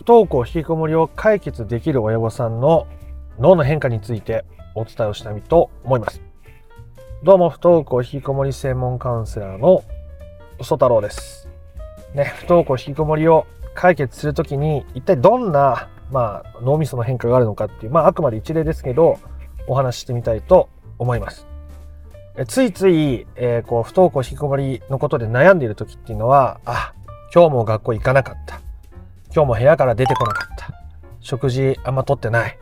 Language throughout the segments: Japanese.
不登校引きこもりを解決できる親御さんの脳の変化についてお伝えをしたいと思います。どうも不登校引きこもり専門カウンセラーの嘘太郎です。ね、不登校引きこもりを解決するときに一体どんな、まあ、脳みその変化があるのかっていう、まあ、あくまで一例ですけど、お話ししてみたいと思います。えついつい、えー、こう不登校引きこもりのことで悩んでいる時っていうのはあ今日も学校行かなかった今日も部屋から出てこなかった。食事あんまとってない。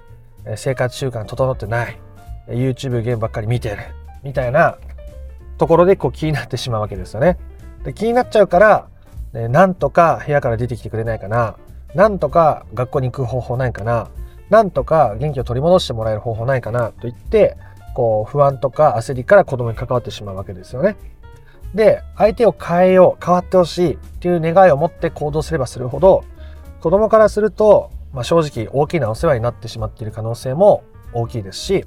生活習慣整ってない。YouTube ゲームばっかり見てる。みたいなところでこう気になってしまうわけですよね。で気になっちゃうから、ね、なんとか部屋から出てきてくれないかな。なんとか学校に行く方法ないかな。なんとか元気を取り戻してもらえる方法ないかな。と言ってこう不安とか焦りから子供に関わってしまうわけですよね。で相手を変えよう変わってほしいっていう願いを持って行動すればするほど子供からすると、まあ、正直大きなお世話になってしまっている可能性も大きいですし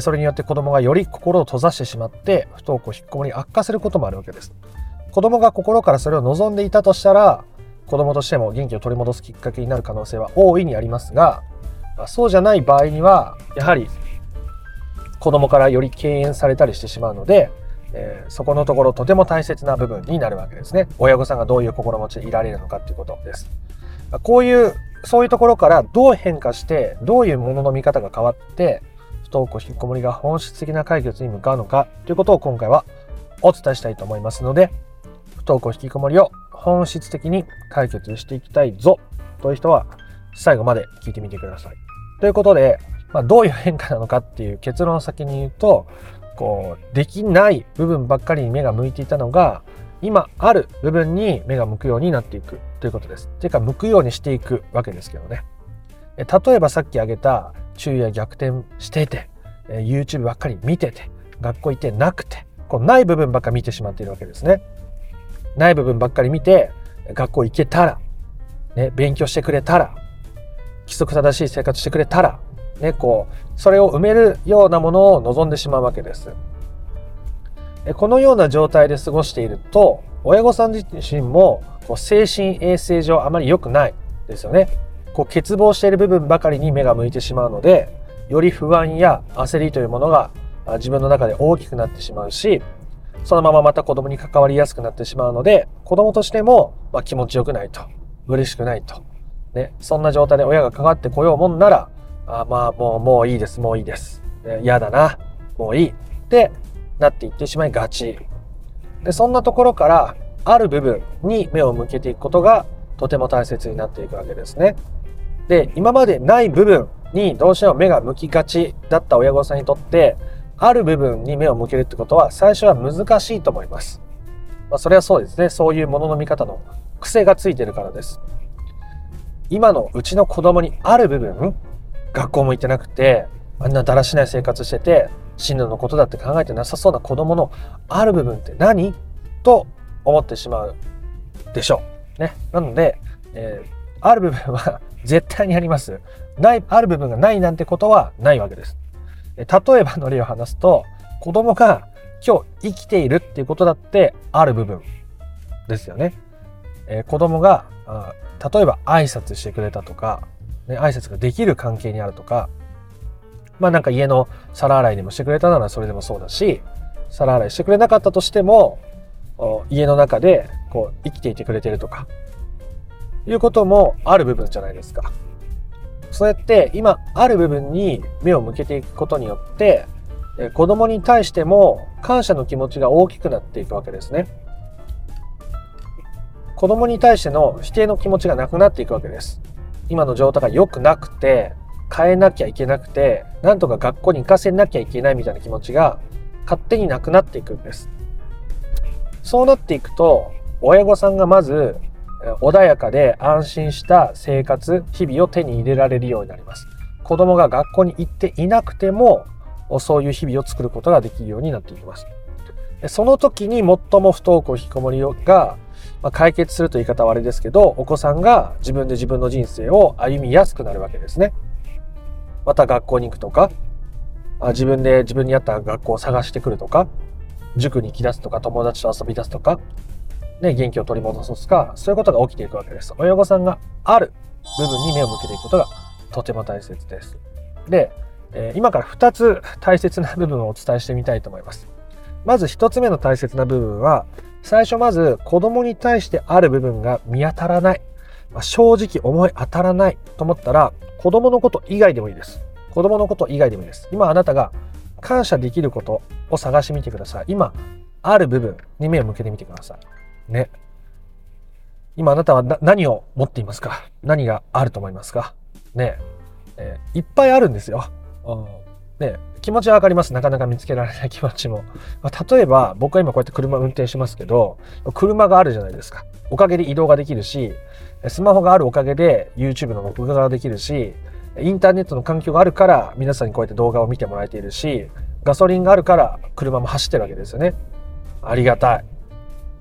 それによって子供がより心を閉ざしてしまって不登校引っ込もり悪化することもあるわけです。子供が心からそれを望んでいたとしたら子供としても元気を取り戻すきっかけになる可能性は大いにありますが、ま、そうじゃない場合にはやはり子供からより敬遠されたりしてしまうので、えー、そこのところとても大切な部分になるわけですね。親御さんがどういう心持ちでいられるのかっていうことです。こういう、そういうところからどう変化して、どういうものの見方が変わって、不登校引きこもりが本質的な解決に向かうのかということを今回はお伝えしたいと思いますので、不登校引きこもりを本質的に解決していきたいぞという人は最後まで聞いてみてください。ということで、まあ、どういう変化なのかっていう結論を先に言うとこうできない部分ばっかりに目が向いていたのが今ある部分に目が向くようになっていくということです。ていうか向くようにしていくわけですけどね。例えばさっき挙げた昼夜逆転してて YouTube ばっかり見てて学校行ってなくてこうない部分ばっかり見てしまっているわけですね。ない部分ばっかり見て学校行けたら、ね、勉強してくれたら規則正しい生活してくれたらね、こうそれを埋めるようなものを望んでしまうわけです。このような状態で過ごしていると親御さん自身もこう精神衛生上あまり良くないですよね。こう欠乏している部分ばかりに目が向いてしまうのでより不安や焦りというものが自分の中で大きくなってしまうしそのまままた子供に関わりやすくなってしまうので子供としてもま気持ちよくないと嬉しくないと、ね、そんな状態で親が関わってこようもんならあまあもうもういいですもういいです。嫌だなもういい。ってなっていってしまいがち。でそんなところからある部分に目を向けていくことがとても大切になっていくわけですね。で今までない部分にどうしても目が向きがちだった親御さんにとってある部分に目を向けるってことは最初は難しいと思います、まあ、それはそうですね。そういうものの見方の癖がついてるからです。今のうちの子供にある部分学校も行ってなくてあんなだらしない生活してて進路のことだって考えてなさそうな子供のある部分って何？と思ってしまうでしょう。ね。なので、えー、ある部分は絶対にあります。ない、ある部分がないなんてことはないわけです。例えばの例を話すと、子供が今日生きているっていうことだってある部分ですよね。えー、子供があ例えば挨拶してくれたとかね、挨拶ができる関係にあるとか、まあなんか家の皿洗いでもしてくれたならそれでもそうだし、皿洗いしてくれなかったとしても、家の中でこう生きていてくれてるとか、いうこともある部分じゃないですか。そうやって今ある部分に目を向けていくことによって、子供に対しても感謝の気持ちが大きくなっていくわけですね。子供に対しての否定の気持ちがなくなっていくわけです。今の状態が良くなくて変えなきゃいけなくてなんとか学校に行かせなきゃいけないみたいな気持ちが勝手になくなっていくんです。そうなっていくと親御さんがまず穏やかで安心した生活日々を手に入れられるようになります。子供が学校に行っていなくてもそういう日々を作ることができるようになっていきます。その時に最も不登校引きこもりがまあ、解決するという言い方はあれですけど、お子さんが自分で自分の人生を歩みやすくなるわけですね。また学校に行くとか、あ自分で自分に合った学校を探してくるとか、塾に行き出すとか、友達と遊び出すとか、ね、元気を取り戻すとか、そういうことが起きていくわけです。親御さんがある、部分に目を向けていくことがとても大切です。で、え今から2つ大切な部分をお伝えしてみたいと思います。まず1つ目の大切な部分は、最初まず子供に対してある部分が見当たらない。ま、正直思い当たらないと思ったら、子供のこと以外でもいいです。子供のこと以外でもいいです。今あなたが感謝できることを探してみてください。今、ある部分に目を向けてみてください。ね。今あなたは何を持っていますか？何があると思いますか？ねえー、いっぱいあるんですよ。うんね気持ちはわかります。なかなか見つけられない気持ちも。まあ、例えば、僕は今こうやって車運転しますけど、車があるじゃないですか。おかげで移動ができるし、スマホがあるおかげで YouTube の録画ができるし、インターネットの環境があるから皆さんにこうやって動画を見てもらえているし、ガソリンがあるから車も走ってるわけですよね。ありがたい。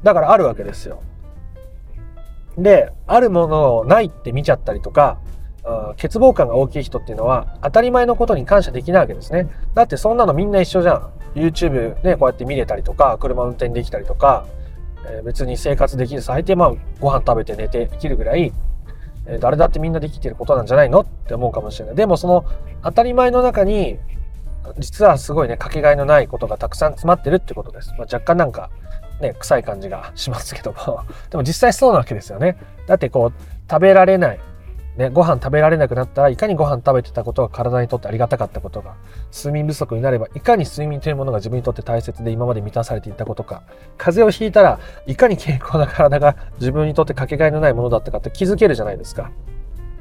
だからあるわけですよ。で、あるものをないって見ちゃったりとか、欠乏感が大きい人っていうのは当たり前のことに感謝できないわけですね。だってそんなのみんな一緒じゃん。YouTube ね、こうやって見れたりとか、車運転できたりとか、え、別に生活できる最低まあご飯食べて寝て生きるぐらい、え、誰だってみんなできてることなんじゃないのって思うかもしれない。でもその当たり前の中に実はすごいね、かけがえのないことがたくさん詰まってるってことです。まあ、若干なんかね、臭い感じがしますけどもでも実際そうなわけですよね。だってこう、食べられない、ね、ご飯食べられなくなったらいかにご飯食べてたことが体にとってありがたかったことが睡眠不足になればいかに睡眠というものが自分にとって大切で今まで満たされていたことか風邪をひいたらいかに健康な体が自分にとってかけがえのないものだったかって気づけるじゃないですか。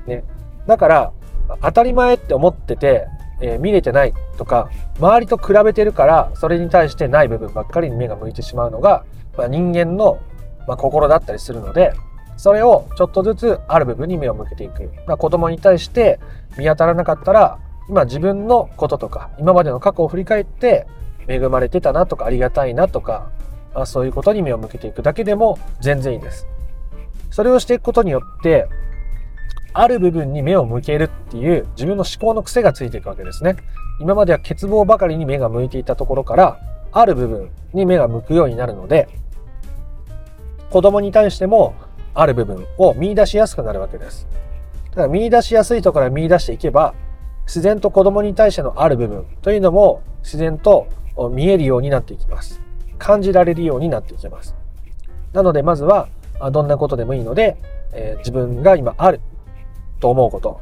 ね、だから当たり前って思ってて、えー、見れてないとか周りと比べてるからそれに対してない部分ばっかりに目が向いてしまうのが、まあ、人間の、まあ、心だったりするのでそれをちょっとずつある部分に目を向けていく。まあ、子供に対して見当たらなかったら、今自分のこととか、今までの過去を振り返って、恵まれてたなとか、ありがたいなとか、あそういうことに目を向けていくだけでも全然いいです。それをしていくことによって、ある部分に目を向けるっていう自分の思考の癖がついていくわけですね。今までは欠乏ばかりに目が向いていたところから、ある部分に目が向くようになるので、子供に対してもある部分を見出しやすくなるわけです。だから見出しやすいところから見出していけば、自然と子供に対してのある部分というのも自然と見えるようになっていきます。感じられるようになっていきます。なのでまずはどんなことでもいいので、えー、自分が今あると思うこと、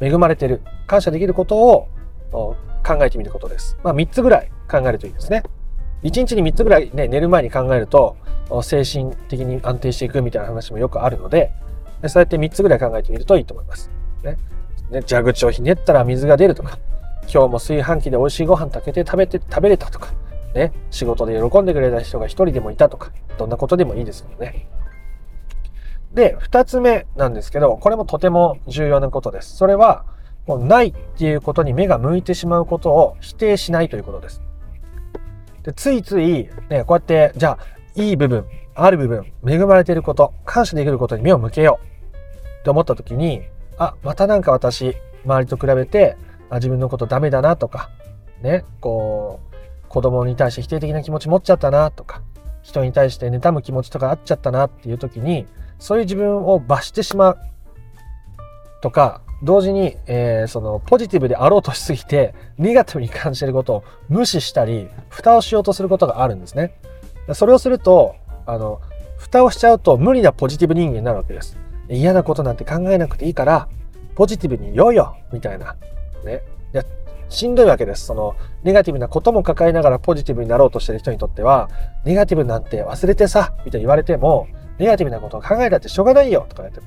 恵まれてる、感謝できることを考えてみることです。まあ3つぐらい考えるといいですね。1日に3つぐらいね、寝る前に考えると、精神的に安定していくみたいな話もよくあるので、そうやって3つぐらい考えてみるといいと思います。ね。ね蛇口をひねったら水が出るとか、今日も炊飯器で美味しいご飯炊けて食べて、食べれたとか、ね。仕事で喜んでくれた人が1人でもいたとか、どんなことでもいいですけどね。で、2つ目なんですけど、これもとても重要なことです。それは、もうないっていうことに目が向いてしまうことを否定しないということです。でついつい、ね、こうやって、じゃあ、いい部分、ある部分、恵まれていること、感謝できることに目を向けようって思った時に、あ、またなんか私、周りと比べて、あ自分のことダメだなとか、ね、こう、子供に対して否定的な気持ち持っちゃったなとか、人に対して妬む気持ちとかあっちゃったなっていう時に、そういう自分を罰してしまうとか、同時に、えー、そのポジティブであろうとしすぎて、ネガティブに感じてることを無視したり、蓋をしようとすることがあるんですね。それをすると、あの、蓋をしちゃうと無理なポジティブ人間になるわけです。嫌なことなんて考えなくていいから、ポジティブにいようよみたいな。ね。いや、しんどいわけです。その、ネガティブなことも抱えながらポジティブになろうとしてる人にとっては、ネガティブなんて忘れてさ、みたいに言われても、ネガティブなことを考えたってしょうがないよとか言って、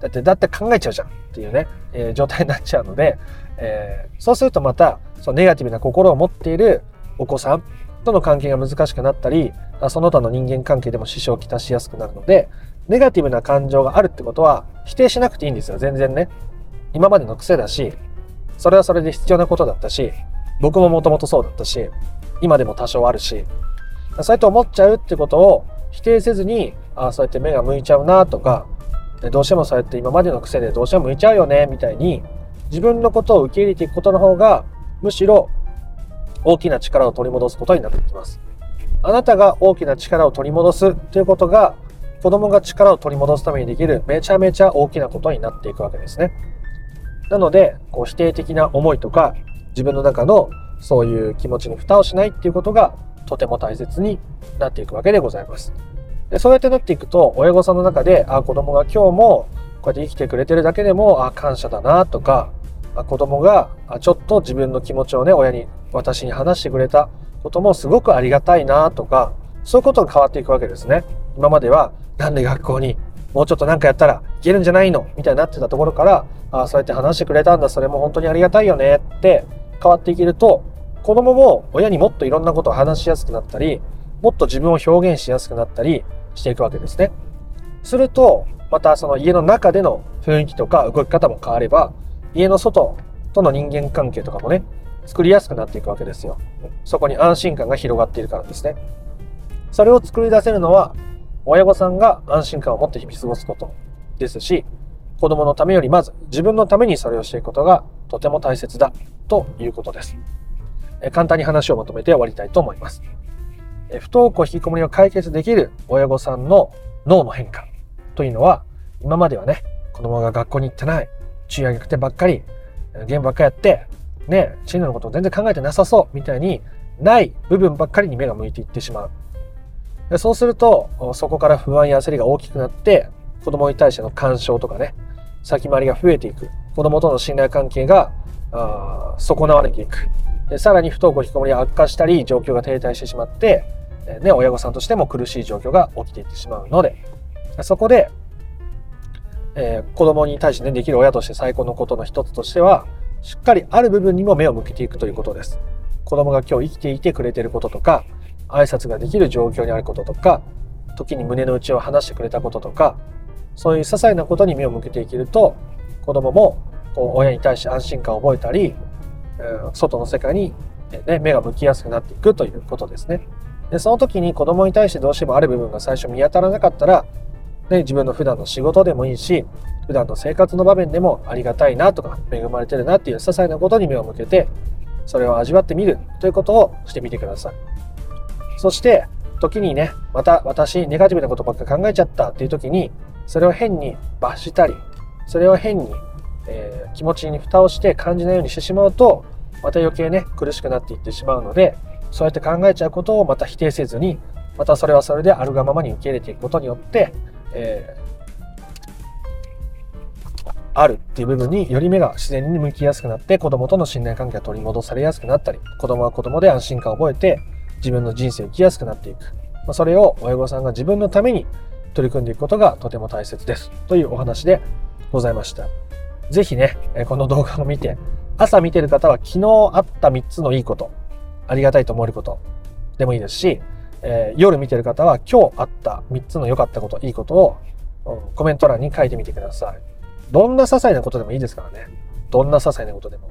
だって、だって考えちゃうじゃんっていうね、えー、状態になっちゃうので、えー、そうするとまた、そのネガティブな心を持っているお子さんとの関係が難しくなったり、その他の人間関係でも支障をきたしやすくなるので、ネガティブな感情があるってことは否定しなくていいんですよ、全然ね。今までの癖だし、それはそれで必要なことだったし、僕ももともとそうだったし、今でも多少あるし、そうやって思っちゃうってことを否定せずに、ああ、そうやって目が向いちゃうなとか、どうしてもそうやって今までの癖でどうしても向いちゃうよね、みたいに、自分のことを受け入れていくことの方が、むしろ大きな力を取り戻すことになってきます。あなたが大きな力を取り戻すということが、子供が力を取り戻すためにできるめちゃめちゃ大きなことになっていくわけですね。なので、こう否定的な思いとか、自分の中のそういう気持ちに蓋をしないっていうことがとても大切になっていくわけでございます。でそうやってなっていくと、親御さんの中で、あ、子供が今日もこうやって生きてくれてるだけでも、あ、感謝だなとか、あ子供がちょっと自分の気持ちをね、親に、私に話してくれたこともすごくありがたいなとか、そういうことが変わっていくわけですね。今までは、なんで学校にもうちょっと何かやったらいけるんじゃないのみたいになってたところから、あそうやって話してくれたんだ、それも本当にありがたいよねって変わっていけると、子供も親にもっといろんなことを話しやすくなったり、もっと自分を表現しやすくなったりしていくわけですね。すると、またその家の中での雰囲気とか動き方も変われば、家の外との人間関係とかもね、作りやすくなっていくわけですよ。そこに安心感が広がっているからですね。それを作り出せるのは、親御さんが安心感を持って日々過ごすことですし、子供のためよりまず自分のためにそれをしていくことがとても大切だということです。簡単に話をまとめて終わりたいと思います。不登校引きこもりを解決できる親御さんの脳の変化というのは、今まではね、子供が学校に行ってない、昼夜逆転ばっかり、ゲームばっかやって、ね、進路のことを全然考えてなさそうみたいにない部分ばっかりに目が向いていってしまう。でそうすると、そこから不安や焦りが大きくなって、子供に対しての干渉とかね、先回りが増えていく。子供との信頼関係があ損なわれていく。でさらに不登校引きこもりが悪化したり、状況が停滞してしまって、ね、親御さんとしても苦しい状況が起きていってしまうので、そこで、えー、子供に対してね、できる親として最高のことの一つとしては、しっかりある部分にも目を向けていくということです。子供が今日生きていてくれてることとか、挨拶ができる状況にあることとか、時に胸の内を話してくれたこととか、そういう些細なことに目を向けていけると、子供もこう親に対して安心感を覚えたり、外の世界に、ね、目が向きやすくなっていくということですね。でその時に子供に対してどうしてもある部分が最初見当たらなかったら、ね、自分の普段の仕事でもいいし、普段の生活の場面でもありがたいなとか恵まれてるなっていう些細なことに目を向けて、それを味わってみるということをしてみてください。そして、時にね、また私、ネガティブなことばっか考えちゃったっていう時に、それを変に罰したり、それを変に、えー、気持ちに蓋をして感じないようにしてしまうと、また余計ね、苦しくなっていってしまうので、そうやって考えちゃうことをまた否定せずに、またそれはそれであるがままに受け入れていくことによって、えー、あるっていう部分により目が自然に向きやすくなって子供との信頼関係が取り戻されやすくなったり子供は子供で安心感を覚えて自分の人生を生きやすくなっていく。ま、それを親御さんが自分のために取り組んでいくことがとても大切です。というお話でございました。ぜひね、この動画を見て、朝見てる方は昨日あった3つのいいこと、ありがたいと思えることでもいいですし、えー、夜見てる方は今日あった3つの良かったこと、いいことをコメント欄に書いてみてください。どんな些細なことでもいいですからね。どんな些細なことでも。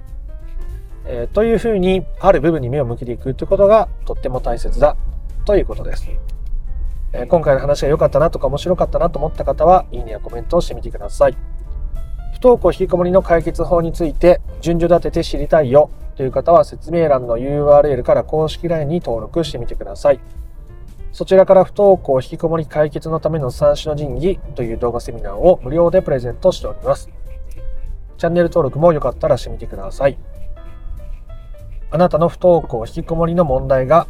えー、というふうに、ある部分に目を向けていくということがとっても大切だということです。えー、今回の話が良かったなとか面白かったなと思った方は、いいねやコメントをしてみてください。不登校引きこもりの解決法について順序立てて知りたいよという方は説明欄の URL から公式 LINE に登録してみてください。そちらから不登校引きこもり解決のための三種の神器という動画セミナーを無料でプレゼントしております。チャンネル登録もよかったらしてみてください。あなたの不登校引きこもりの問題が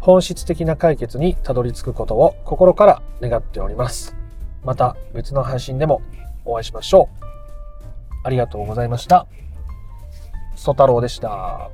本質的な解決にたどり着くことを心から願っております。また別の配信でもお会いしましょう。ありがとうございました。ソ太郎でした。